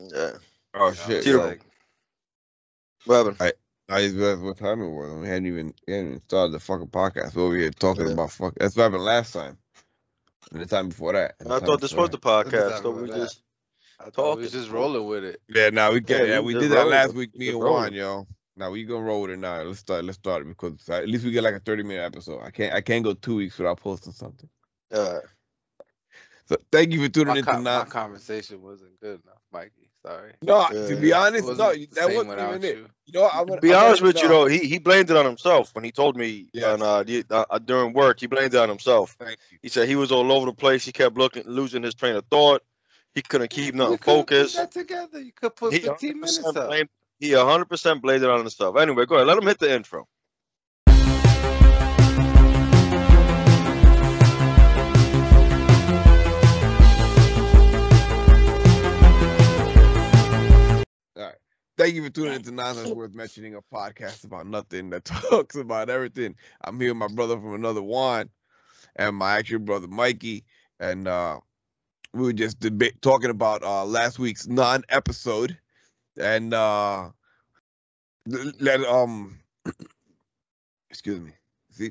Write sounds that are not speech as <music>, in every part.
Yeah. Oh shit. it's like, What happened? I just realized what time it was. We hadn't even, we hadn't even started the fucking podcast. We over here talking Yeah. about fuck. That's what happened last time. And the time before that. I thought this was the podcast. That's So we exactly just I thought Talk we was just rolling with it. Yeah, now we Yeah, can. Yeah, we we did that last week. Me and rolling. Juan, yo. Now we gonna roll with it now. Let's start. Let's start it because at least we get like a thirty minute episode. I can't. I can't go two weeks without posting something. uh, So thank you for tuning My, in to co- my conversation wasn't good enough, Mikey. Sorry. No, Yeah. to be honest, Wasn't no, that same wasn't without even it. you. You know, what, I'm to gonna be I'm honest gonna with you though, he, he blamed it on himself when he told me Yes. on uh, the, uh, during work. He blamed it on himself. He said he was all over the place. He kept looking, losing his train of thought. He couldn't keep nothing You could've put focused. that together. You could put He 15 minutes 100% up. blamed, he 100% blamed it on himself. Anyway, go ahead. Let him hit the intro. Thank you for tuning into Nonsense Worth Mentioning, a podcast about nothing that <laughs> talks about everything. I'm here with my brother from another Juan and my actual brother Mikey, and uh, we were just deba- talking about uh, last week's non-episode, and uh, let um, <clears throat> excuse me, see,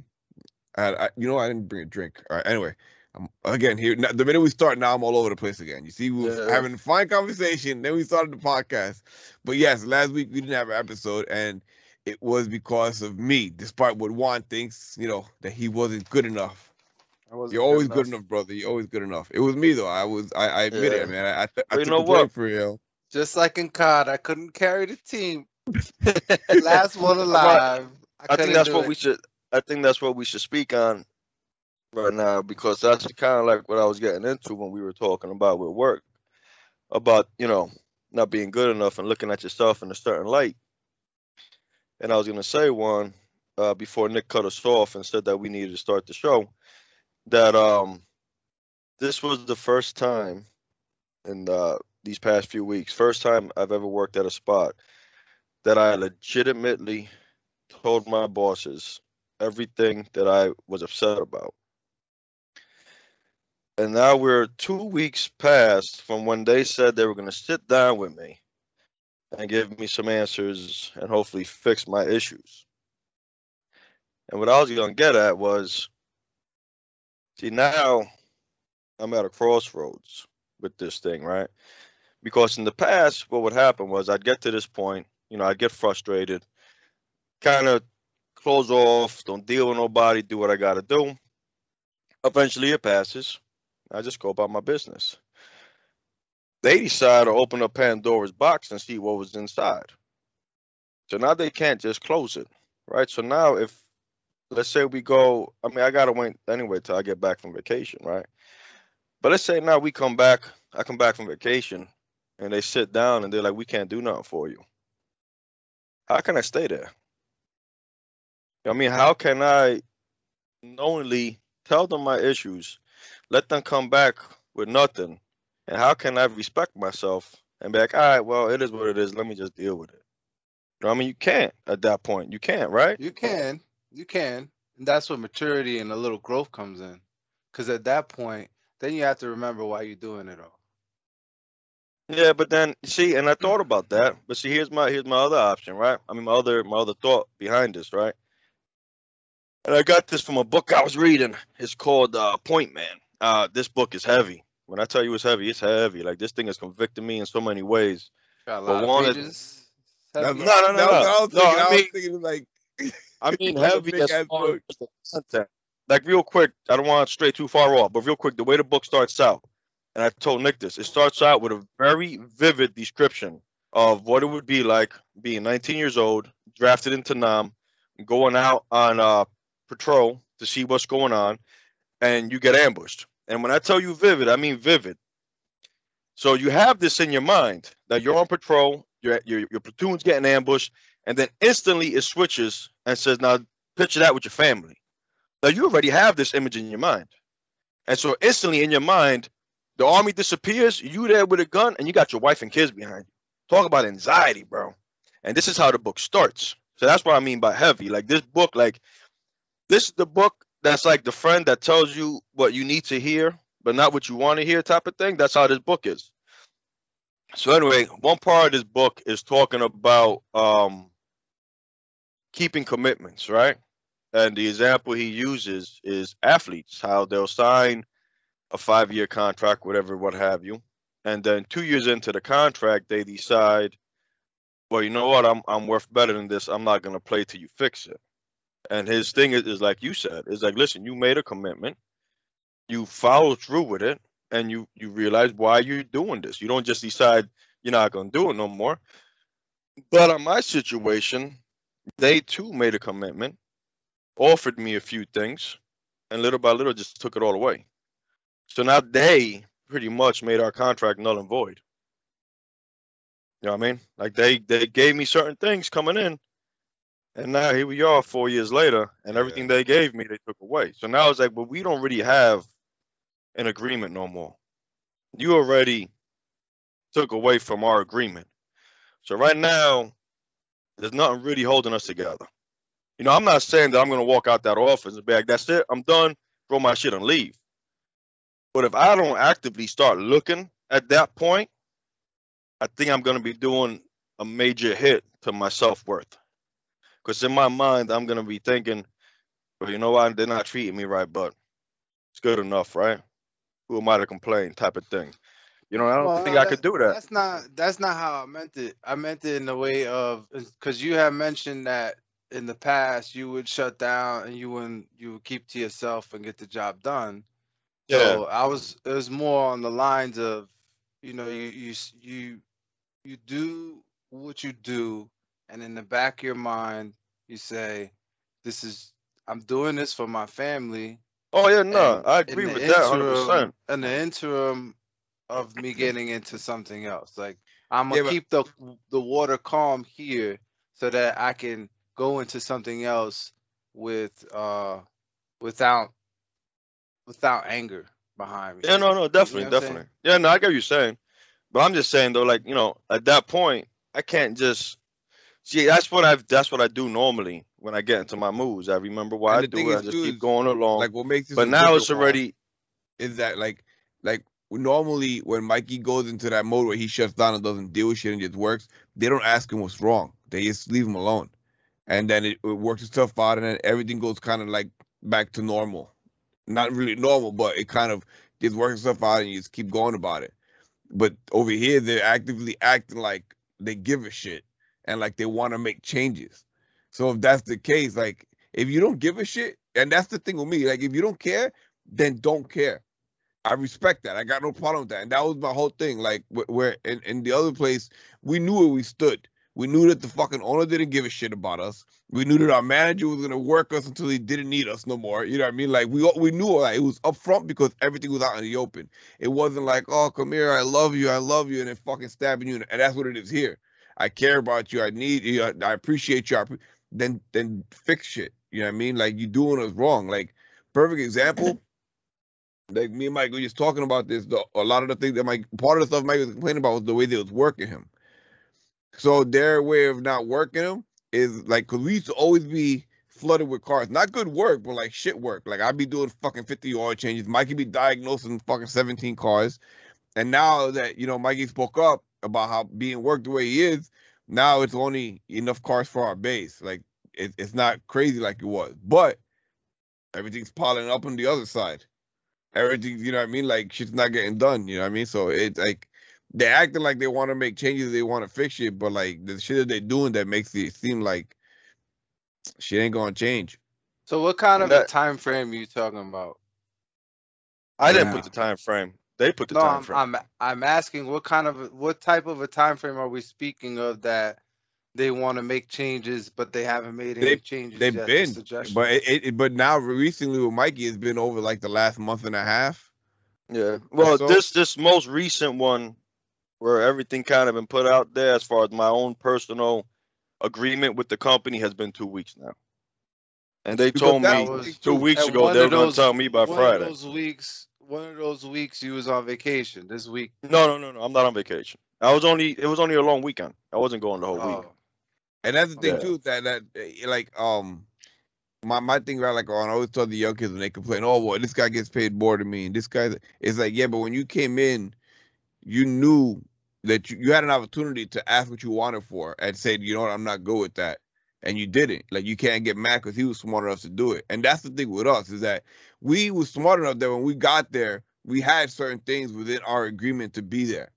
I, I, you know I didn't bring a drink. All right, anyway. I'm, again, here the minute we start now, I'm all over the place again. You see, we were Yeah. having a fine conversation, then we started the podcast. But yes, last week we didn't have an episode, and it was because of me, despite what Juan thinks, you know, that he wasn't good enough. I wasn't You're always good enough, brother. You're always good enough. It was me though. I was. I, I admit Yeah. it, man. I, I, t- I But you took know the what? for you. Just like in COD, I couldn't carry the team. <laughs> Last one alive. I, I think that's what it. we should. I think that's what we should speak on right now because that's kind of like what I was getting into when we were talking about with work, about you know not being good enough and looking at yourself in a certain light. And I was gonna say one uh, before Nick cut us off and said that we needed to start the show. That um, this was the first time in uh, these past few weeks, first time I've ever worked at a spot that I legitimately told my bosses everything that I was upset about. And now we're two weeks past from when they said they were going to sit down with me and give me some answers and hopefully fix my issues. And what I was going to get at was see, now I'm at a crossroads with this thing, right? Because in the past, what would happen was I'd get to this point, you know, I'd get frustrated, kind of close off, don't deal with nobody, do what I got to do. Eventually it passes. I just go about my business. They decide to open up Pandora's box and see what was inside. So now they can't just close it, right? So now if let's say we go, I mean I gotta wait anyway till I get back from vacation, right? But let's say now we come back, I come back from vacation and they sit down and they're like, We can't do nothing for you. How can I stay there? I mean, how can I knowingly tell them my issues, let them come back with nothing, and how can I respect myself and be like, all right, well, it is what it is. Let me just deal with it. You know, I mean, you can't at that point. You can't, right? You can. You can. And that's where maturity and a little growth comes in. Because at that point, then you have to remember why you're doing it all. Yeah, but then see, and I thought about that, but see, here's my here's my other option, right? I mean, my other my other thought behind this, right? And I got this from a book I was reading. It's called uh, Point Man. Uh, this book is heavy. When I tell you it's heavy, it's heavy. Like this thing has convicted me in so many ways. Got a But lot one of is- pages. That's Heavy. No, no, no, I was no. thinking. No, I I, mean- was thinking like. I mean, <laughs> Like heavy as ass far book. as the content. Like real quick, I don't want to stray too far off, but real quick, the way the book starts out, and I told Nick this, it starts out with a very vivid description of what it would be like being 19 years old, drafted into Nam, going out on uh, patrol to see what's going on, and you get ambushed. And when I tell you vivid, I mean vivid. So you have this in your mind that you're on patrol, your your, your platoon's getting ambushed, and then instantly it switches and says, "Now picture that with your family." Now you already have this image in your mind, and so instantly in your mind, the army disappears. You there with a gun, and you got your wife and kids behind you. Talk about anxiety, bro. And this is how the book starts. So that's what I mean by heavy. Like this book, like this is the book that's like the friend that tells you what you need to hear, but not what you want to hear, type of thing. That's how this book is. So anyway, one part of this book is talking about um, keeping commitments, right? And the example he uses is athletes, how they'll sign a five-year contract, whatever, what have you, and then two years into the contract, they decide, well, you know what, I'm I'm worth better than this. I'm not gonna play till you fix it. And his thing is, is like you said, is like, listen, you made a commitment, you follow through with it, and you you realize why you're doing this. You don't just decide you're not gonna do it no more. But on my situation, they too made a commitment, offered me a few things, and little by little just took it all away. So now they pretty much made our contract null and void. You know what I mean? Like they they gave me certain things coming in, and now here we are four years later, and everything they gave me they took away. So now it's like, well, we don't really have an agreement no more. You already took away from our agreement. So right now, there's nothing really holding us together. You know, I'm not saying that I'm gonna walk out that office and be like, that's it, I'm done, throw my shit and leave. But if I don't actively start looking at that point, I think I'm gonna be doing a major hit to my self worth. Because in my mind, I'm gonna be thinking, well, you know what, they're not treating me right, but it's good enough, right? Who am I to complain? Type of thing. You know, I don't Well, think no, I could do that. That's not that's not how I meant it. I meant it in the way of because you have mentioned that in the past you would shut down and you wouldn't you would keep to yourself and get the job done. Yeah. So I was it was more on the lines of you know you you you you do what you do and in the back of your mind you say this is I'm doing this for my family Oh yeah, no, and I agree with that, hundred percent. In the interim of me getting into something else, like I'm gonna but- keep the the water calm here so that I can go into something else with uh without without anger behind me. Yeah, no, no, definitely, I'm saying? definitely. Yeah, no, I get what you're saying. But I'm just saying though, like, you know, at that point, I can't just see that's what I've that's what I do normally when I get into my moods. I remember why I do it. is, I just keep going along. Like what makes this but now it's already is that like like normally when Mikey goes into that mode where he shuts down and doesn't deal with shit and just works, they don't ask him what's wrong. They just leave him alone, and then it, it works itself out, and then everything goes kind of like back to normal. Not really normal, but it kind of just works itself out, and you just keep going about it. But over here, they're actively acting like they give a shit and like they want to make changes. So if that's the case, like if you don't give a shit, and that's the thing with me, like if you don't care, then don't care. I respect that. I got no problem with that. And that was my whole thing. Like where in, in the other place, we knew where we stood. We knew that the fucking owner didn't give a shit about us. We knew that our manager was gonna work us until he didn't need us no more. You know what I mean? Like we we knew that. It was upfront because everything was out in the open. It wasn't like, oh, come here, I love you, I love you, and then fucking stabbing you. And that's what it is here. I care about you. I need you. I, appreciate you. I, appre- then then fix shit. You know what I mean? Like you doing us wrong. Like perfect example. Like me and Mike were just talking about this. The, a lot of the things that Mike, part of the stuff Mike was complaining about was the way they was working him. So their way of not working him is like, cause we used to always be flooded with cars, not good work, but like shit work. Like I'd be doing fucking fifty oil changes. Mikey be diagnosing fucking seventeen cars, and now that you know Mikey spoke up about how being worked the way he is, now it's only enough cars for our base. Like it, it's not crazy like it was, but everything's piling up on the other side. Everything, you know what I mean? Like shit's not getting done. You know what I mean? So it's like they're acting like they want to make changes, they want to fix shit, but like the shit that they're doing that makes it seem like shit ain't gonna change. So what kind of a time frame are you talking about? I didn't Yeah. put the time frame. They put the No, time I'm, frame. I'm I'm asking what kind of what type of a time frame are we speaking of that they want to make changes but they haven't made any They- changes They've yet, been, but it, it, but now recently with Mikey, it's been over like the last month and a half. yeah. Well, So- this this most recent one where everything kind of been put out there as far as my own personal agreement with the company has been two weeks now. And they Because told me was- two weeks ago they were going to tell me by one Friday. of those weeks one of those weeks you was on vacation this week No, no, no, no. I'm not on vacation. I was only it was only a long weekend. I wasn't going the whole week. oh, And that's the thing Yeah. too that that eh, like um my my thing right like on I always tell the young kids when they complain, oh well this guy gets paid more than me and this guy it's like yeah, but when you came in, you knew that you, you had an opportunity to ask what you wanted for and said, you know what, I'm not good with that. And you didn't. Like you can't get mad because he was smart enough to do it. And that's the thing with us is that we was smart enough that when we got there, we had certain things within our agreement to be there.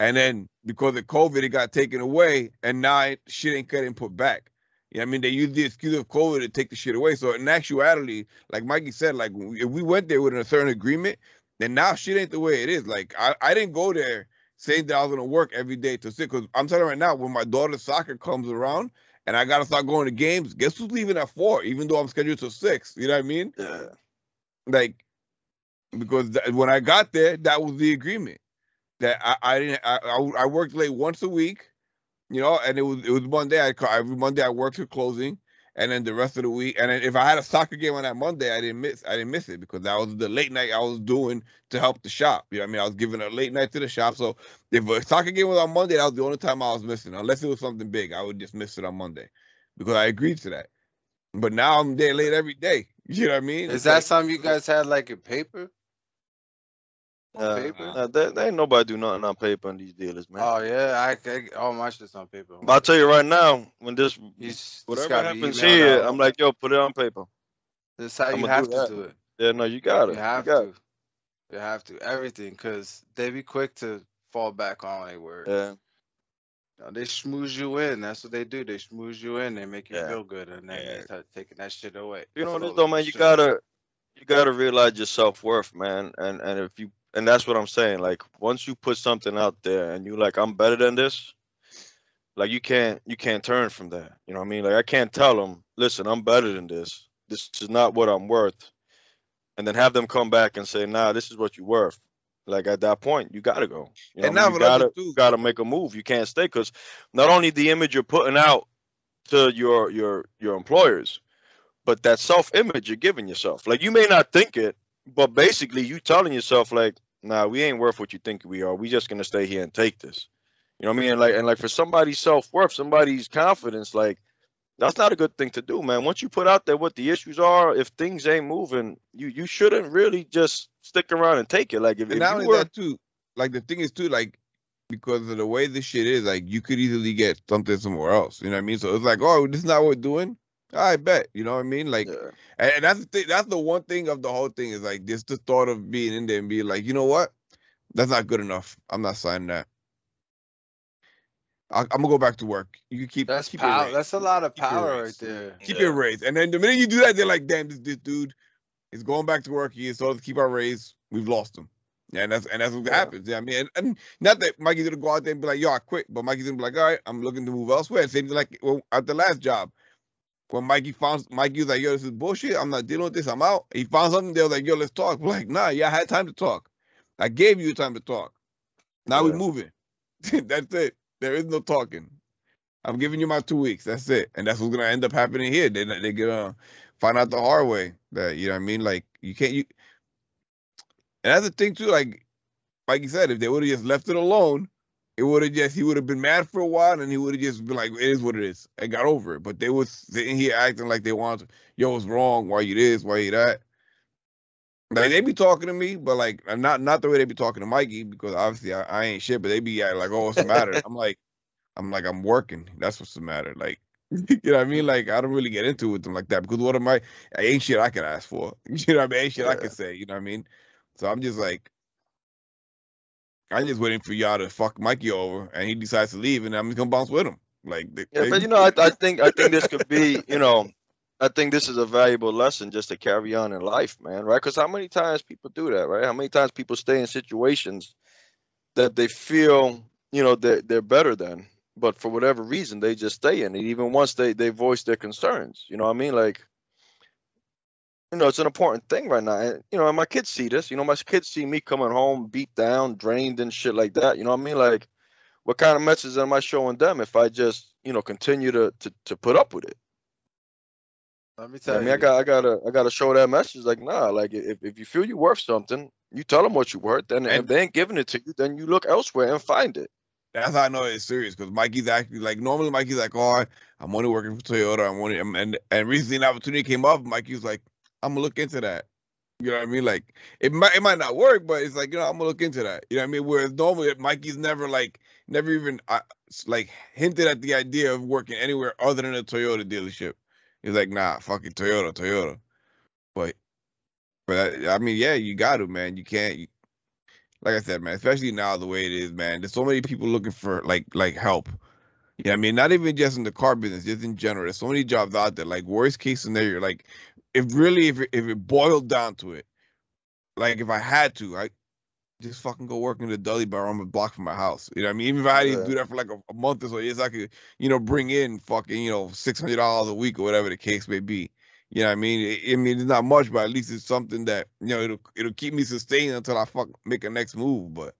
And then because of COVID, it got taken away, and now it, shit ain't getting put back. You know I mean? They used the excuse of COVID to take the shit away. So in actuality, like Mikey said, like if we went there with a certain agreement, then now shit ain't the way it is. Like I, I didn't go there saying that I was gonna work every day to sit. Cause I'm telling you right now, when my daughter's soccer comes around and I gotta start going to games, guess who's leaving at four? Even though I'm scheduled to six. You know what I mean? Yeah. Like because th- when I got there, that was the agreement that I, I didn't. I, I I worked late once a week, you know, and it was it was Monday. I every Monday I worked till closing, and then the rest of the week. And then if I had a soccer game on that Monday, I didn't miss. I didn't miss it because that was the late night I was doing to help the shop. You know I mean? I was giving a late night to the shop. So if a soccer game was on Monday, that was the only time I was missing. Unless it was something big, I would just miss it on Monday because I agreed to that. But now I'm there late every day. You know what I mean? Is It's that like- something you guys had like in paper? On Uh, paper? nah, there, there ain't nobody do nothing on paper on these dealers, man. Oh yeah, I, I all my shit's on paper. but I'll tell you right now, when this He's whatever happens here, out. I'm like, yo, put it on paper. This is how you I'ma have do to that. do it. Yeah, no, you got it. You have got to. You have to everything because they be quick to fall back on their word. Yeah. Know, they schmooze you in. That's what they do. They schmooze you in. They make you Yeah. feel good, and then Yeah. they start taking that shit away. You know what slowly though, man. You gotta you gotta realize your self worth, man. And and if you and that's what I'm saying. Like once you put something out there and you like I'm better than this, like you can't you can't turn from that. You know what I mean? Like I can't tell them, listen, I'm better than this. This is not what I'm worth. And then have them come back and say, nah, this is what you're worth. Like at that point, you gotta go. You know And now you gotta you gotta make a move. You can't stay because not only the image you're putting out to your your your employers, but that self image you're giving yourself. Like you may not think it, but basically you telling yourself like, nah, we ain't worth what you think we are. We just gonna stay here and take this. You know what I mean? And like and like for somebody's self worth, somebody's confidence, like that's not a good thing to do, man. Once you put out there what the issues are, if things ain't moving, you you shouldn't really just stick around and take it. Like if, And if not you only were, that too, like the thing is too, like because of the way this shit is, like you could easily get something somewhere else. You know what I mean? So it's like, oh, this is not what we're doing. I bet. You know what I mean? Like, Yeah. and, and that's the thing. That's the one thing of the whole thing is like just the thought of being in there and being like, you know what? That's not good enough. I'm not signing that. I'm gonna go back to work. You can keep That's keep power. That's a lot of Keep power right there. keep Yeah. your raise. And then the minute you do that, they're like, damn, this, this dude is going back to work. He is told to keep our raise. We've lost him. Yeah, and that's and that's what Yeah. happens. Yeah, I mean, and, and not that Mikey's gonna go out there and be like, yo, I quit, but Mikey's gonna be like, all right, I'm looking to move elsewhere. Same thing like well, at the last job. When Mikey found Mikey was like, yo, this is bullshit. I'm not dealing with this. I'm out. He found something. They was like, yo, let's talk. We're like, nah, yeah, I had time to talk. I gave you time to talk. Now we're moving. <laughs> that's it. There is no talking. I'm giving you my two weeks. That's it. And that's what's gonna end up happening here. They they're gonna find out the hard way that you know what I mean. Like you can't you. And that's the thing too. Like like you said, if they would have just left it alone, it would have just he would have been mad for a while, and he would have just been like, "It is what it is," and got over it. But they was sitting here acting like they wanted, "Yo, what's wrong? Why you this? Why you that?" Like they be talking to me, but like uh, not not the way they be talking to Mikey because obviously I, I ain't shit. But they be like, "Oh, what's the matter?" <laughs> I'm like, I'm like, I'm working. That's what's the matter. Like, <laughs> you know what I mean? Like, I don't really get into it with them like that because what am I? I ain't shit I can ask for. <laughs> You know what I mean? Ain't shit I Yeah. can say. You know what I mean? So I'm just like, I'm just waiting for y'all to fuck Mikey over, and he decides to leave, and I'm gonna bounce with him. Like, they, Yeah, but you know, I, I think I think this could be, you know, I think this is a valuable lesson just to carry on in life, man. Right? Because how many times people do that, right? How many times people stay in situations that they feel, you know, they're they're better than, but for whatever reason they just stay in it, even once they they voice their concerns. You know what I mean? Like, you know, it's an important thing right now. You know, and my kids see this. You know, my kids see me coming home beat down, drained, and shit like that. You know what I mean? Like, what kind of message am I showing them if I just, you know, continue to to, to put up with it? Let me tell I mean, you. I got, I gotta, I gotta show that message. Like, nah, like if, if you feel you're worth something, you tell them what you're worth. Then if And- they ain't giving it to you, then you look elsewhere and find it. that's how I know it's serious because Mikey's actually like normally Mikey's like, oh, I'm only working for Toyota. I'm only and and recently an opportunity came up. Mikey's like, I'm gonna look into that. You know what I mean? Like it might it might not work, but it's like you know I'm gonna look into that. You know what I mean? Whereas normally Mikey's never like never even uh, like hinted at the idea of working anywhere other than a Toyota dealership. He's like, nah, fucking Toyota, Toyota. But, but I, I mean, yeah, you got to, man. You can't. You, like I said, man, especially now the way it is, man. There's so many people looking for like like help. Yeah, I mean, not even just in the car business, just in general. There's so many jobs out there. Like worst case scenario, like if really if it, if it boiled down to it, like if I had to, I just fucking go work in the deli bar on the block from my house. You know what I mean? Even if I had to Yeah. do that for like a, a month or so, yes, I could, you know, bring in fucking, you know, six hundred dollars a week or whatever the case may be. You know what I mean? I I mean, it's not much, but at least it's something that you know it'll it'll keep me sustained until I fuck make a next move. But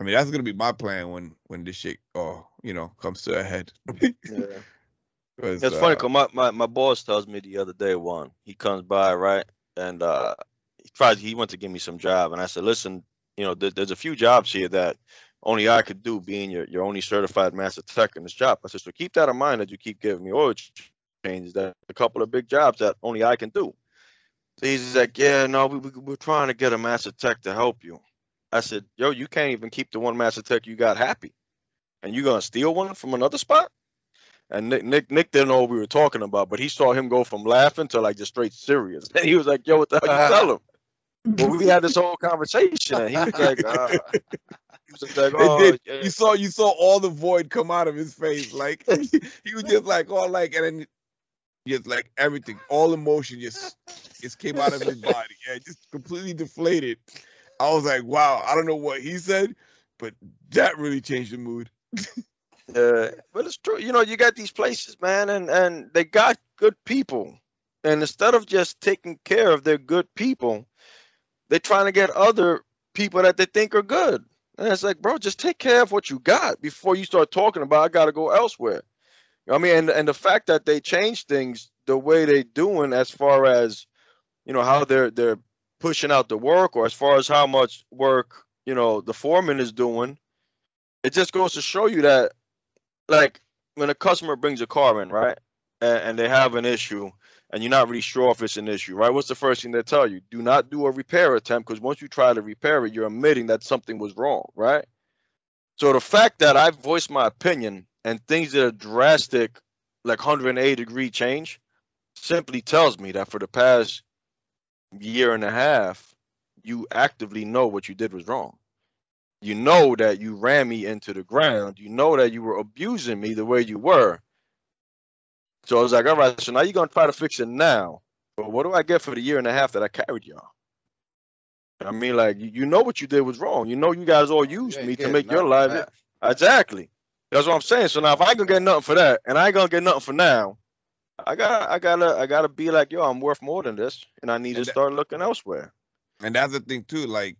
I mean, that's gonna be my plan when when this shit, oh, you know, comes to a head. Yeah. <laughs> 'Cause, It's funny uh, because my, my, my boss tells me the other day one he comes by right and uh he tries he went to give me some job and I said listen you know there, there's a few jobs here that only I could do being your your only certified master tech in this job. I said so keep that in mind as you keep giving me oil ch- changes. That a couple of big jobs that only I can do. So he's like yeah no we, we we're trying to get a master tech to help you. I said yo you can't even keep the one master tech you got happy. And you're gonna steal one from another spot? And Nick, Nick, Nick didn't know what we were talking about, but he saw him go from laughing to like just straight serious. And <laughs> he was like, "Yo, what the hell you uh, tell him?" Well, we had this whole conversation, and he was like, uh, "He was like, oh, yeah. You saw you saw all the void come out of his face. Like <laughs> he was just like all like and then just like everything, all emotion just just came out of his body. Yeah, just completely deflated. I was like, wow, I don't know what he said, but that really changed the mood. Yeah, but it's true. You know, you got these places, man, and and they got good people, and instead of just taking care of their good people, they're trying to get other people that they think are good. And it's like, bro, just take care of what you got before you start talking about I got to go elsewhere. You know I mean, and and the fact that they change things the way they doing as far as you know how they're they're pushing out the work or as far as how much work you know the foreman is doing, it just goes to show you that like when a customer brings a car in, right, and, and they have an issue, and you're not really sure if it's an issue, right? What's the first thing they tell you? Do not do a repair attempt because once you try to repair it, you're admitting that something was wrong, right? So the fact that I voiced my opinion and things that are drastic, like 180 degree change, simply tells me that for the past year and a half, you actively know what you did was wrong you know that you ran me into the ground. You know that you were abusing me the way you were. So I was like, all right, so now you're gonna try to fix it now. But what do I get for the year and a half that I carried y'all? I mean, like you know what you did was wrong. You know you guys all used Yeah, me to make your life back. exactly. That's what I'm saying. So now if I ain't gonna get nothing for that, and I ain't gonna get nothing for now, I got I gotta I gotta be like, yo, I'm worth more than this, and I need And to that- start looking elsewhere. And that's the thing too, like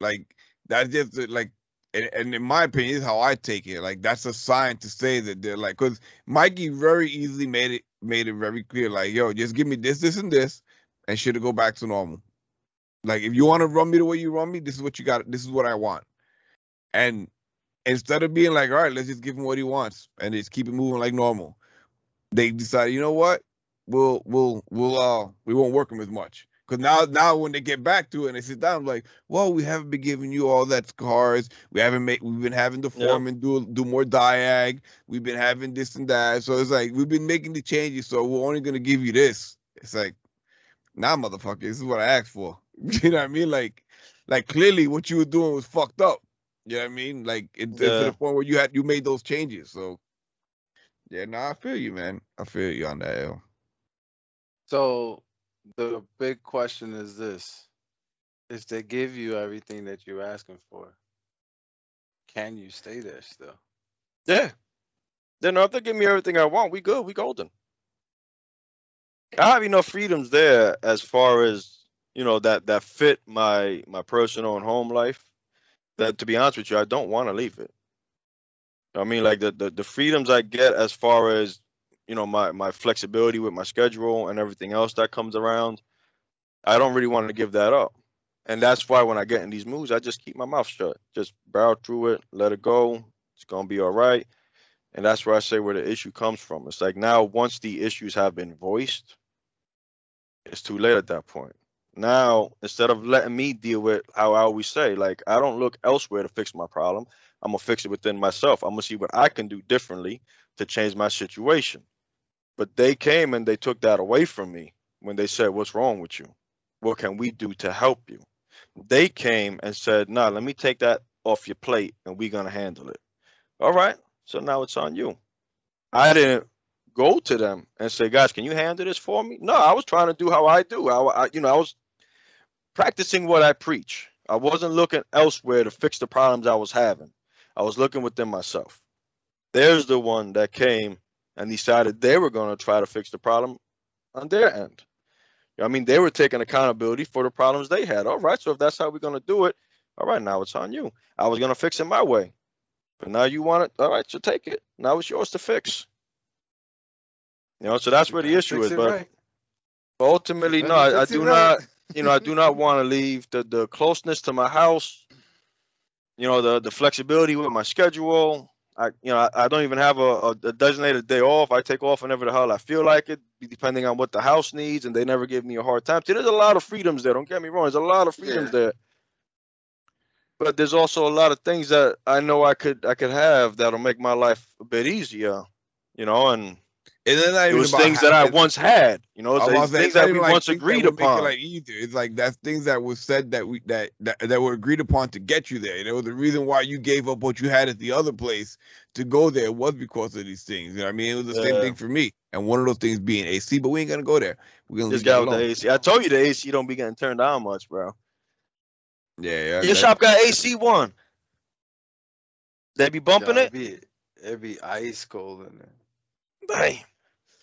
like that's just like and, and in my opinion, is how I take it. Like that's a sign to say that they're like, because Mikey very easily made it made it very clear, like, yo, just give me this, this, and this, and shit will go back to normal. Like if you want to run me the way you run me, this is what you got. This is what I want. And instead of being like, all right, let's just give him what he wants and just keep it moving like normal, they decided, you know what, we'll we'll we'll uh we won't work him as much. Cause now now when they get back to it and they sit down, like, well, we haven't been giving you all that cars. We haven't made we've been having the Yeah. foreman do do more diag. We've been having this and that. So it's like we've been making the changes, so we're only gonna give you this. It's like, nah, motherfucker, this is what I asked for. <laughs> you know what I mean? Like, like clearly what you were doing was fucked up. You know what I mean? Like it, it's to the point where you had you made those changes. So yeah, no, I feel you, man. I feel you on that. Yo. So the big question is this: If they give you everything that you're asking for, can you stay there still? Yeah. Then if they give me everything I want, we good. We golden. I have enough freedoms there as far as you know that that fit my my personal and home life. That to be honest with you, I don't want to leave it. I mean, like the, the the freedoms I get as far as you know my my flexibility with my schedule and everything else that comes around. I don't really want to give that up, and that's why when I get in these moves, I just keep my mouth shut, just barrel through it, let it go. It's gonna be all right. And that's where I say where the issue comes from. It's like now, once the issues have been voiced, it's too late at that point. Now, instead of letting me deal with how I always say, like, I don't look elsewhere to fix my problem. I'm gonna fix it within myself. I'm gonna see what I can do differently to change my situation. But they came and they took that away from me when they said, "What's wrong with you? What can we do to help you?" They came and said, "Nah, let me take that off your plate and we're gonna handle it." All right, so now it's on you. I didn't go to them and say, "Guys, can you handle this for me?" No, I was trying to do how I do. I, I you know, I was practicing what I preach. I wasn't looking elsewhere to fix the problems I was having. I was looking within myself. There's the one that came and decided they were going to try to fix the problem on their end. I mean, they were taking accountability for the problems they had. All right, so if that's how we're going to do it, all right, now it's on you. I was going to fix it my way, but now you want it. All right, so take it. Now it's yours to fix. You know, so that's where the issue is. But right. ultimately, no, I, I do right. not. You know, I do not <laughs> want to leave the the closeness to my house. You know, the the flexibility with my schedule. I, you know, I, I don't even have a, a, a designated day off. I take off whenever the hell I feel like it, depending on what the house needs, and they never give me a hard time. See, there's a lot of freedoms there. Don't get me wrong. There's a lot of freedoms Yeah. there. But there's also a lot of things that I know I could I could have that'll make my life a bit easier. You know, and And then not it was things that I having- once had. You know, I it's, was it's gonna things that we like once things that agreed would make it upon. like easier. It's like that's things that was said that we that, that that were agreed upon to get you there. There was the reason why you gave up what you had at the other place to go there was because of these things. You know what I mean? It was the same thing for me. And one of those things being AC, but we ain't gonna go there. We're gonna This leave guy that with the. AC. I told you the AC don't be getting turned down much, bro. Yeah, yeah. Your that- shop got AC one. They be bumping Yo, it. It'd be, it'd be ice cold in there. Dang.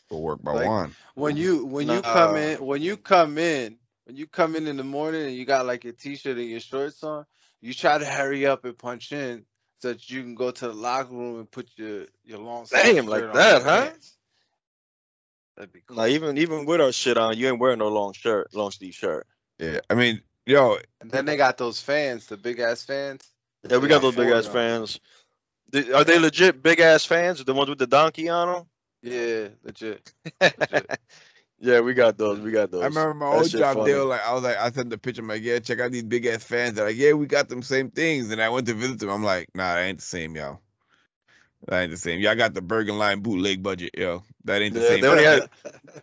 will work by like- one. When you when you come in when you come in when you come in in the morning and you got like your t-shirt and your shorts on, you try to hurry up and punch in so that you can go to the locker room and put your your long sleeve Damn, like on that, huh? pants. That'd be cool. Now even even with our shit on, you ain't wearing no long shirt, long sleeve shirt. Yeah, I mean, yo, and then they got those fans, the big ass fans. Yeah, we They got those big ass fans. Are they legit big ass fans? The ones with the donkey on them? Yeah, legit. legit. <laughs> yeah, we got those. We got those. I remember my That old job. They were like, I was like, I sent the picture. I'm like, yeah, check out these big ass fans. They're like, yeah, we got them same things. And I went to visit them. I'm like, nah, that ain't the same, yo. That ain't the same. Y'all got the Bergen Line bootleg budget, yo. That ain't the Yeah, same. they only had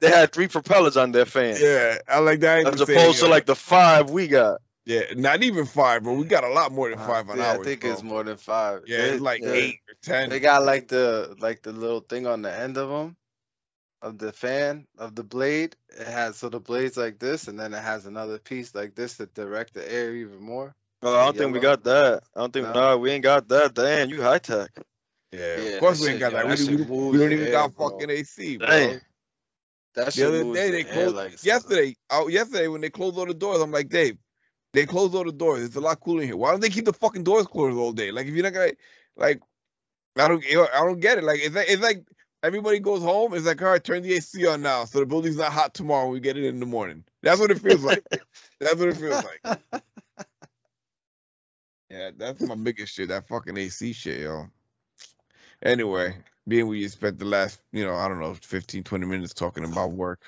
they had three propellers on their fan, yeah, I like that. Ain't as the same, opposed to yo. like the five we got. Yeah, not even five, bro. We got a lot more than uh, five on yeah, ours. I think bro. it's more than five. Yeah, They- it's like they- eight or ten. They got like the like the little thing on the end of them, of the fan of the blade. It has so the blade's like this, and then it has another piece like this to direct the air even more. Oh, I don't think we got that. I don't think No. no, we ain't got that. Damn, you high tech. yeah, Yeah, of course we ain't shit- got that. that We, shit we, we moves don't even air, got bro. fucking AC, bro. Damn. That The other day the they air closed. like yesterday, oh, yesterday when they closed all the doors, I'm like, Dave, they close all the doors. It's a lot cooler in here. Why don't they keep the fucking doors closed all day? Like if you're not gonna, like, I don't, I don't get it. Like it's like it's like everybody goes home. It's like, all right, turn the AC on now, so the building's not hot tomorrow. when We get it in the morning. That's what it feels like. <laughs> That's what it feels like. <laughs> Yeah, that's my biggest shit. That fucking AC shit, yo. Anyway, being we spent the last, you know, I don't know, 15, 20 minutes talking about work.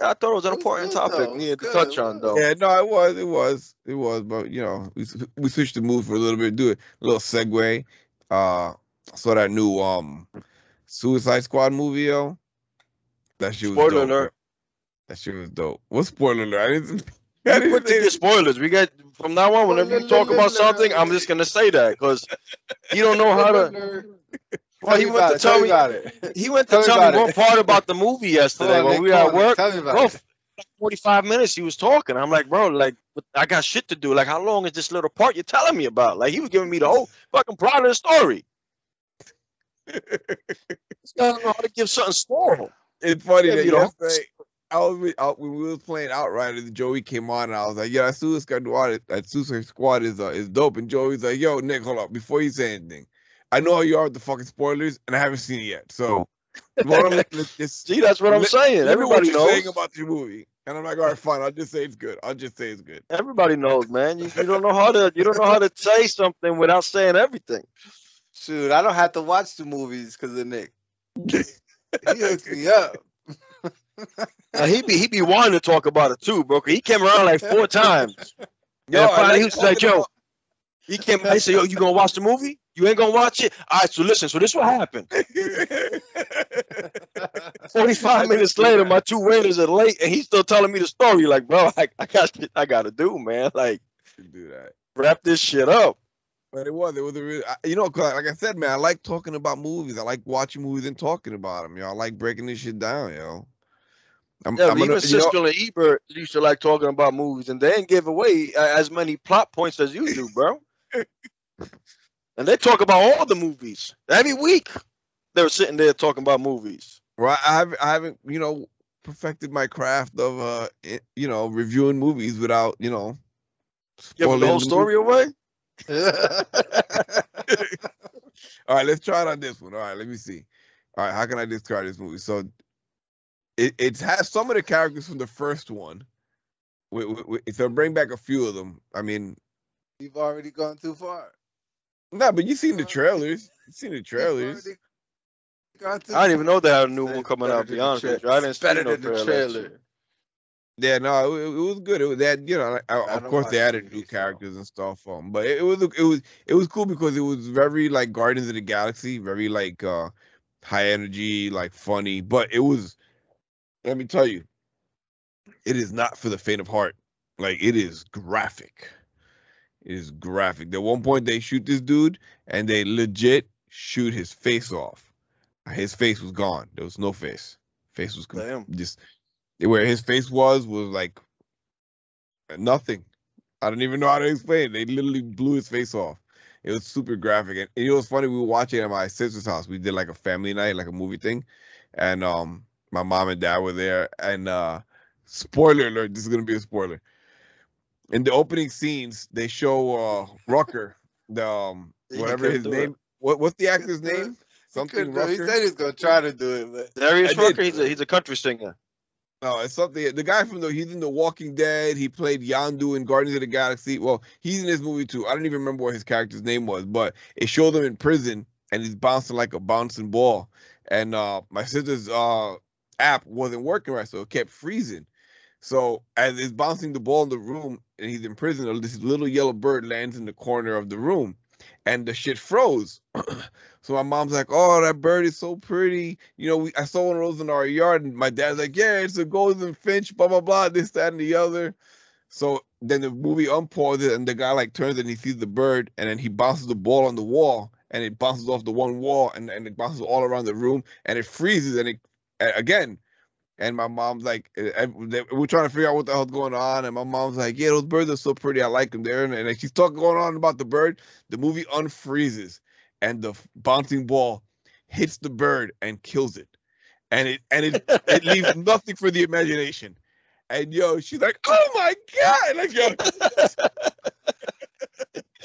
I thought it was an It was important good, topic though. we needed to Good, touch on though. Yeah, no, it was, it was, it was, but you know, we we switched the mood for a little bit, do it a little segue. Uh, saw that new um Suicide Squad movie, yo. That shit was Spoiler dope. alert. That shit was dope. What spoiler alert? I didn't. <laughs> I You didn't quick to say- get spoilers. We got from now on. Whenever you talk about something, I'm just gonna say that because you don't know how to. Well, he Tell me went about to tell tell me. about it. He went to Tell me tell me about one part about the movie yesterday when we were at work. Tell me about Bro, it. 45 minutes he was talking. I'm like, bro, like I got shit to do. Like, how long is this little part you're telling me about? Like, he was giving me the whole fucking plot of the story. <laughs> This guy don't know how to give something small. It's funny that you know. I was out, when we was playing Outriders, Joey came on and I was like, "Yeah, that Suicide Squad, that Suicide Squad is uh, is dope." And Joey's like, "Yo, Nick, hold up, before you say anything, I know how you are with the fucking spoilers, and I haven't seen it yet. So, why don't let- let's just See, that's what I'm Let- saying. let me what Everybody knows. saying about the movie." And I'm like, "All right, fine. I'll just say it's good. I'll just say it's good." Everybody knows, man. You, you don't know how to you don't know how to say something without saying everything. Shoot, I don't have to watch the movies because of Nick. <laughs> He hooks me up. Now, he be he be wanting to talk about it too, bro. He came around like four times. <laughs> Yo, Yeah, I finally like he was like, talking yo, about- He came and said, "Yo, you gonna watch the movie? You ain't gonna watch it? All right. So listen. So this what happened. <laughs> Forty-five minutes later, my two waiters are late, and he's still telling me the story. Like, bro, I, <laughs> I got shit I gotta do, man. Like, do that. wrap this shit up. But it was, it was a real, I- you know, 'cause like I said, man, I like talking about movies. I like watching movies and talking about them. You know, I like breaking this shit down. You know. I'm, Yeah, I'm even gonna, you know, Siskel and Ebert used to like talking about movies, and they didn't give away uh, as many plot points as you do, bro. <laughs> and they talk about all the movies every week. They were sitting there talking about movies. Well, I haven't, I haven't, you know, perfected my craft of, uh, you know, reviewing movies without, you know, Giving the whole story away. <laughs> <laughs> All right, let's try it on this one. All right, let me see. All right, how can I describe this movie? So, it it has some of the characters from the first one. We, we, we, so bring back a few of them. I mean, You've already gone too far. Nah, but you've seen the Uh, trailers. You've seen the trailers. already gone too I didn't even know they had a new one coming out. To than be honest with tra- you, I didn't it's see better no than the trailer. trailer. Yeah, no, it, it was good. It was that you know, like, I of course they added new TV, so- characters and stuff. Um, but it, it was it was it was cool because it was very like Guardians of the Galaxy, very like uh high energy, like funny. But it was, let me tell you, it is not for the faint of heart. Like it is graphic. Is graphic. At one point they shoot this dude and they legit shoot his face off. His face was gone. There was no face. Face was Damn. just where his face was was like nothing. I don't even know how to explain. it. They literally blew his face off. It was super graphic, and it was funny. We were watching at my sister's house. We did like a family night, like a movie thing, and um, my mom and dad were there. And uh, spoiler alert: this is gonna be a spoiler. In the opening scenes, they show uh Rucker, the um, whatever his it. name. What what's the actor's name? He Something couldn't. He said he's gonna try to do it, but Darius I. Rucker, he's a he's a country singer. No, it's something. The guy from the he's in The Walking Dead. He played Yondu in Guardians of the Galaxy. Well, he's in this movie too. I don't even remember what his character's name was, but it showed him in prison and he's bouncing like a bouncing ball. And uh my sister's uh app wasn't working right, so it kept freezing. So as it's bouncing the ball in the room and he's in prison, this little yellow bird lands in the corner of the room, and the shit froze. <clears throat> so my mom's like, "Oh, that bird is so pretty." You know, we, I saw one of those in our yard, and my dad's like, "Yeah, it's a golden finch." Blah blah blah. This, that, and the other. So then the movie unpauses, and the guy like turns and he sees the bird, and then he bounces the ball on the wall, and it bounces off the one wall, and, and it bounces all around the room, and it freezes, and it again. And my mom's like, eh, eh, we're trying to figure out what the hell's going on. And my mom's like, yeah, those birds are so pretty. I like them there. And, and she's talking going on about the bird. The movie unfreezes, and the bouncing ball hits the bird and kills it. And it and it it leaves <laughs> nothing for the imagination. And yo, she's like, oh my god, like yo, <laughs>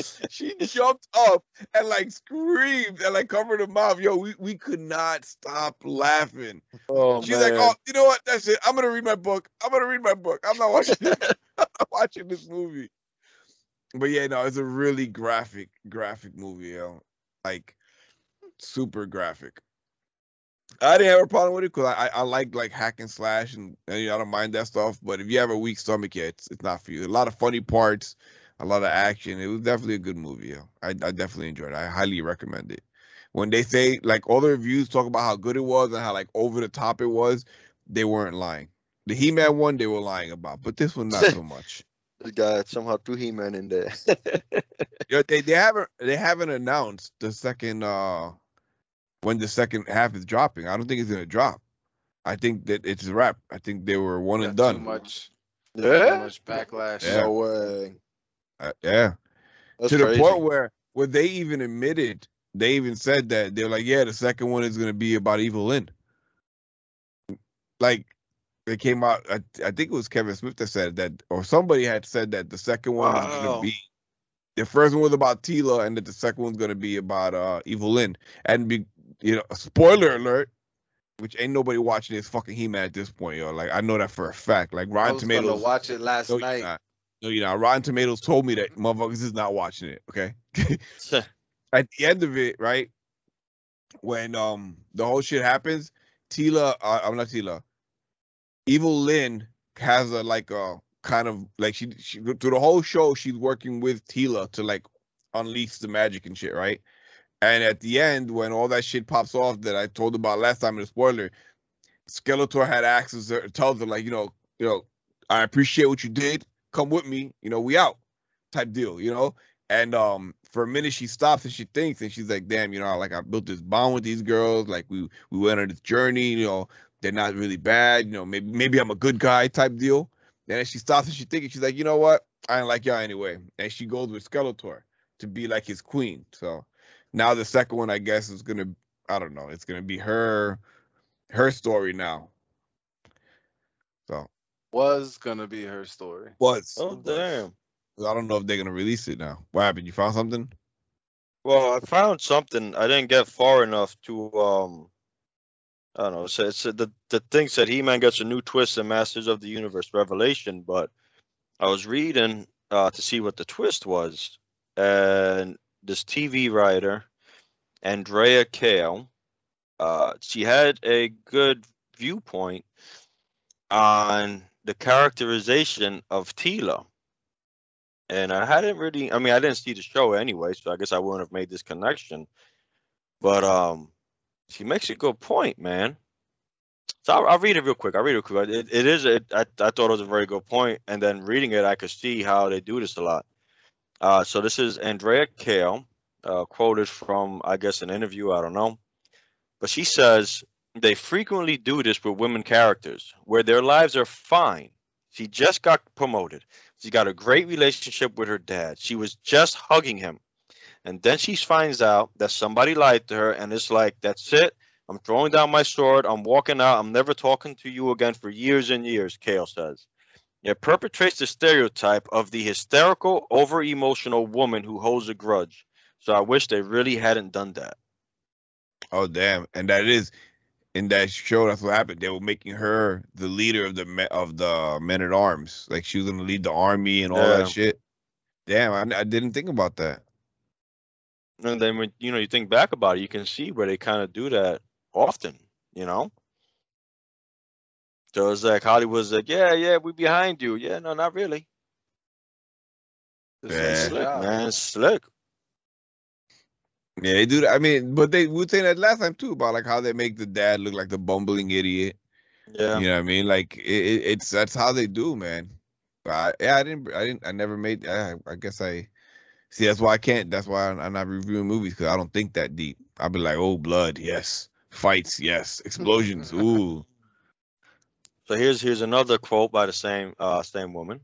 <laughs> she jumped up and like screamed and like covered her mouth. Yo, we, we could not stop laughing. Oh She's man. like, oh, you know what? That's it. I'm gonna read my book. I'm gonna read my book. I'm not watching. <laughs> I'm not watching this movie. But yeah, no, it's a really graphic, graphic movie, yo. Like super graphic. I didn't have a problem with it because I, I I like like hack and slash and, and you know, I don't mind that stuff. But if you have a weak stomach, yeah, it's it's not for you. A lot of funny parts, a lot of action. It was definitely a good movie. Yeah, I I definitely enjoyed it. I highly recommend it. When they say like all the reviews talk about how good it was and how like over the top it was, they weren't lying. The He Man one they were lying about, but this one not so <laughs> much. this guy somehow threw He Man in there. <laughs> Yeah, they they haven't they haven't announced the second uh when the second half is dropping. I don't think it's gonna drop. I think that it's a wrap. I think they were one and got too done. much, too much backlash. Yeah. No way. Uh, yeah. That's to the crazy. point where where they even admitted they even said that they're like, yeah, the second one is gonna be about Evil Lynn. Like they came out. I, I think it was Kevin Smith that said that, or somebody had said that the second one was gonna be. The first one was about Teela, and that the second one's gonna be about uh Evil Lynn. And be you know, spoiler alert, which ain't nobody watching this fucking He Man at this point, yo. Like I know that for a fact. Like I Rotten was Tomatoes. watch it last no, night. No, you know, Rotten Tomatoes told me that motherfuckers is not watching it. Okay. <laughs> <laughs> at the end of it, right? When um the whole shit happens, Teela, uh, I'm not Teela. Evil Lynn has a like a kind of like she she through the whole show she's working with Teela to like unleash the magic and shit, right? And at the end, when all that shit pops off that I told about last time in the spoiler, Skeletor had access to tells her like, you know, you know, I appreciate what you did. Come with me. You know, we out. Type deal. You know. And um, for a minute she stops and she thinks and she's like, damn, you know, like I built this bond with these girls. Like we we went on this journey. You know, they're not really bad. You know, maybe maybe I'm a good guy type deal. Then she stops and she thinks she's like, you know what? I don't like y'all anyway. And she goes with Skeletor to be like his queen. So now the second one, I guess, is gonna I don't know, it's gonna be her her story now. So Was gonna be her story. was Oh damn. I don't know if they're gonna release it now. What happened? You found something? Well, I found something. I didn't get far enough to um. I don't know. So it's the the thing said He Man gets a new twist in Masters of the Universe Revelation, but I was reading uh, to see what the twist was, and this TV writer, Andrea Kale, uh, she had a good viewpoint on the characterization of Teela. And I hadn't really, I mean, I didn't see the show anyway, so I guess I wouldn't have made this connection. But um, she makes a good point, man. So I'll, I'll read it real quick. I'll read it quick. It, it is, it, I, I thought it was a very good point, and then reading it, I could see how they do this a lot. Uh, so this is Andrea Kale, uh, quoted from, I guess, an interview. I don't know, but she says they frequently do this with women characters where their lives are fine. She just got promoted. She got a great relationship with her dad. She was just hugging him. And then she finds out that somebody lied to her, and it's like, that's it. I'm throwing down my sword. I'm walking out. I'm never talking to you again for years and years, Kale says. It perpetrates the stereotype of the hysterical, over emotional woman who holds a grudge. So I wish they really hadn't done that. Oh damn! And that is in that show. That's what happened. They were making her the leader of the of the men at arms. Like she was gonna lead the army and all Yeah. that shit. Damn, I, I didn't think about that. And then when you know you think back about it, you can see where they kind of do that often, you know. So it's like Hollywood's like, yeah, yeah, we behind you. Yeah, no, not really. It's Yeah. slick, man, it's slick. Yeah, they do that. I mean, but they we were saying that last time too about like how they make the dad look like the bumbling idiot. Yeah, You know what I mean? Like it, it, it's that's how they do, man. But I, yeah, I didn't, I didn't, I never made. I, I guess I see. That's why I can't. That's why I'm, I'm not reviewing movies because I don't think that deep. I'll be like, oh, blood, yes, fights, yes, explosions, <laughs> ooh. So here's here's another quote by the same uh same woman.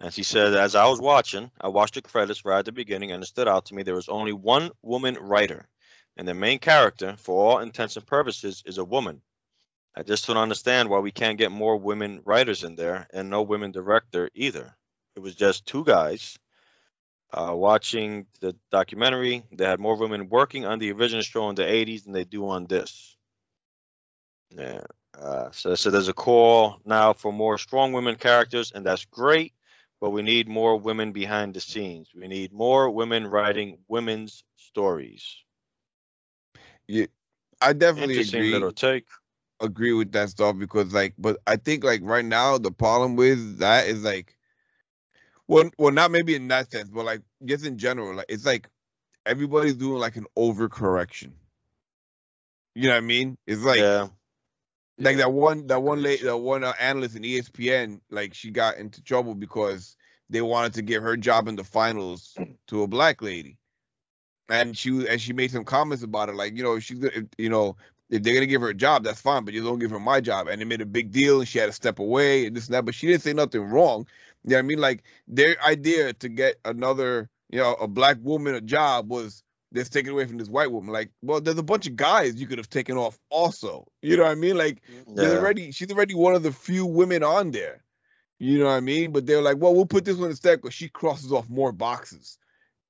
And she said, as I was watching, I watched the credits right at the beginning and it stood out to me there was only one woman writer. And the main character, for all intents and purposes, is a woman. I just don't understand why we can't get more women writers in there and no women director either. It was just two guys uh, watching the documentary. They had more women working on the original show in the 80s than they do on this. Yeah. Uh, so, so there's a call now for more strong women characters, and that's great. But we need more women behind the scenes. We need more women writing women's stories. I definitely Interesting agree. little take. agree with that stuff because like but I think like right now the problem with that is like well well not maybe in that sense but like just in general like it's like everybody's doing like an overcorrection. You know what I mean? It's like yeah, like that one that one lady that one uh, analyst in ESPN like she got into trouble because they wanted to give her job in the finals to a black lady. And she and she made some comments about it like you know she's gonna if- you know if they're gonna give her a job that's fine but you don't give her my job and they made a big deal and she had to step away and this and that but she didn't say nothing wrong. You know what I mean? Like their idea to get another you know a black woman a job was that's taken away from this white woman. Like, well, there's a bunch of guys you could have taken off also. You know what I mean? Like, yeah. already she's already one of the few women on there. You know what I mean? But they're like, well, we'll put this one instead because she crosses off more boxes.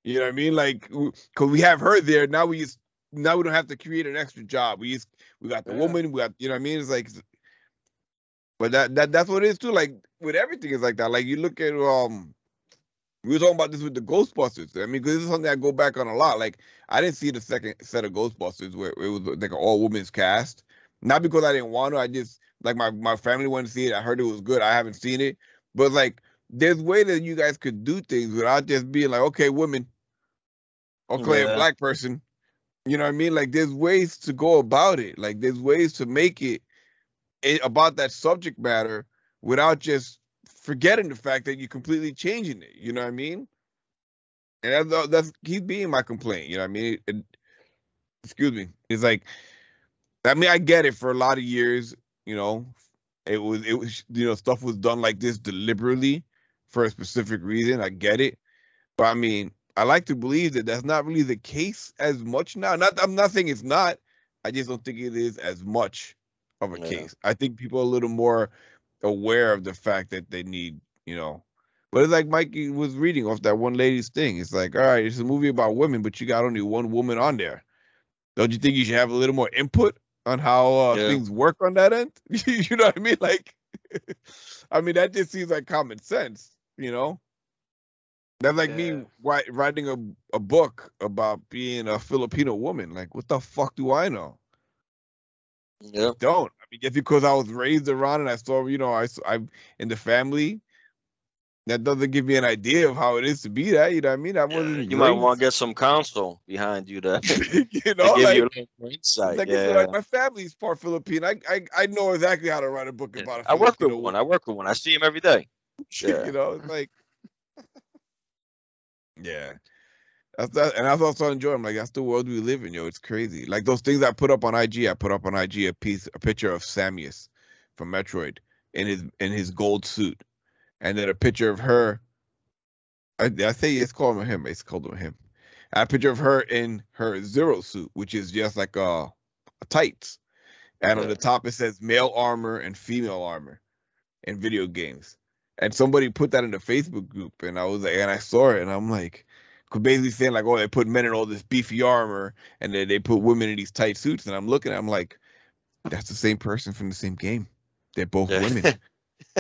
You know what I mean? Like, because we have her there now. We just now we don't have to create an extra job. We just we got the Yeah. woman. We got you know what I mean? It's like, but that that that's what it is too. Like with everything is like that. Like you look at um. We were talking about this with the Ghostbusters. I mean, because this is something I go back on a lot. Like, I didn't see the second set of Ghostbusters where it was like an all women's cast. Not because I didn't want to. I just like my my family wanted to see it. I heard it was good. I haven't seen it, but like there's way that you guys could do things without just being like, okay, women, or calling a black person. You know what I mean? Like there's ways to go about it. Like there's ways to make it, it about that subject matter without just forgetting the fact that you're completely changing it. You know what I mean? And that's that's keep being my complaint. You know what I mean? It- excuse me. It's like, I mean, I get it. For a lot of years, you know, it was it was you know stuff was done like this deliberately for a specific reason. I get it, but I mean, I like to believe that that's not really the case as much now. Not I'm not saying it's not. I just don't think it is as much of a Yeah. case. I think people are a little more aware of the fact that they need, you know. But it's like Mikey was reading off that one lady's thing. It's like, all right, it's a movie about women, but you got only one woman on there. Don't you think you should have a little more input on how uh, Yeah. things work on that end? <laughs> you know what I mean? Like, <laughs> I mean, that just seems like common sense, you know? That's like Yeah. me writing a, a book about being a Filipino woman. Like, what the fuck do I know? Yeah. Don't. I mean, just because I was raised around and I saw, you know, I, I'm in the family, that doesn't give me an idea of how it is to be that. You know what I mean? I wasn't. You might want to get some counsel behind you to, <laughs> <laughs> to you know, give like, you a little more insight. like, yeah. like my family's part Filipino. I, I I know exactly how to write a book Yeah. about a I work with Filipino one. I work with one. I see him every day. <laughs> Yeah. you know, it's like, yeah. That's that, and that's I started enjoying. I'm like, that's the world we live in, yo. It's crazy. Like those things I put up on IG. I put up on IG a piece, a picture of Samus from Metroid in his in his gold suit, and then a picture of her. I, I say it's called him. It's called him. A picture of her in her zero suit, which is just like a, a tights, and on the top it says male armor and female armor in video games. And somebody put that in the Facebook group, and I was like, and I saw it, and I'm like, basically saying like, oh, they put men in all this beefy armor, and then they put women in these tight suits, and I'm looking, I'm like, that's the same person from the same game. They're both Yeah. women. <laughs>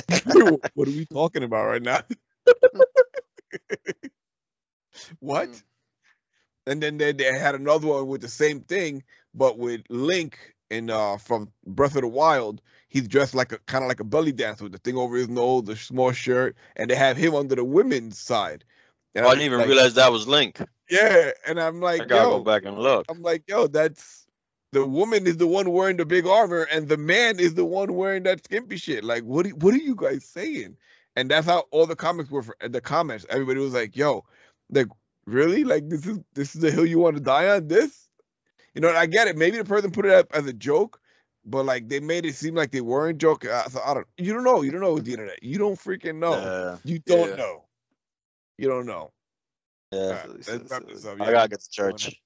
<laughs> what are we talking about right now? <laughs> what? Mm. And then they, they had another one with the same thing, but with Link in uh from Breath of the Wild. He's dressed like a kind of like a belly dancer with the thing over his nose, the small shirt, and they have him under the women's side. And Oh, I didn't even like, realize that was Link. Yeah, and I'm like, I gotta yo, go back and look. I'm like, yo, that's the woman is the one wearing the big armor, and the man is the one wearing that skimpy shit. Like, what? Are, what are you guys saying? And that's how all the comics were. For, uh, the comments, everybody was like, yo, like, really? Like, this is this is the hill you want to die on? This? You know, I get it. Maybe the person put it up as a joke, but like they made it seem like they weren't joking. I, so I don't. You don't know. You don't know with the internet. You don't freaking know. Yeah. You don't Yeah. know. You don't know. Yeah. All right, Silly, let's silly, wrap this up. I gotta get to church.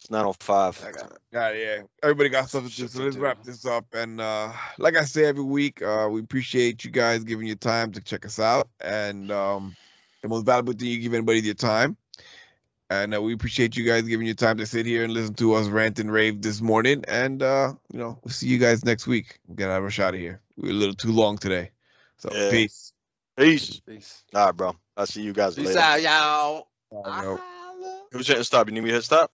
It's 905. I got it. Yeah, yeah. Everybody got something to do. So let's wrap this up. And uh like I say every week, uh we appreciate you guys giving your time to check us out. And um the most valuable thing you give anybody is your time. And uh, we appreciate you guys giving your time to sit here and listen to us rant and rave this morning. And uh, you know, we'll see you guys next week. We gotta rush out of here. We're a little too long today. So Yeah. peace. Peace. Peace. All right, bro. I'll see you guys Peace later. out, y'all. Bye, yo. Holla. Who's hitting stop? You need me to hit stop?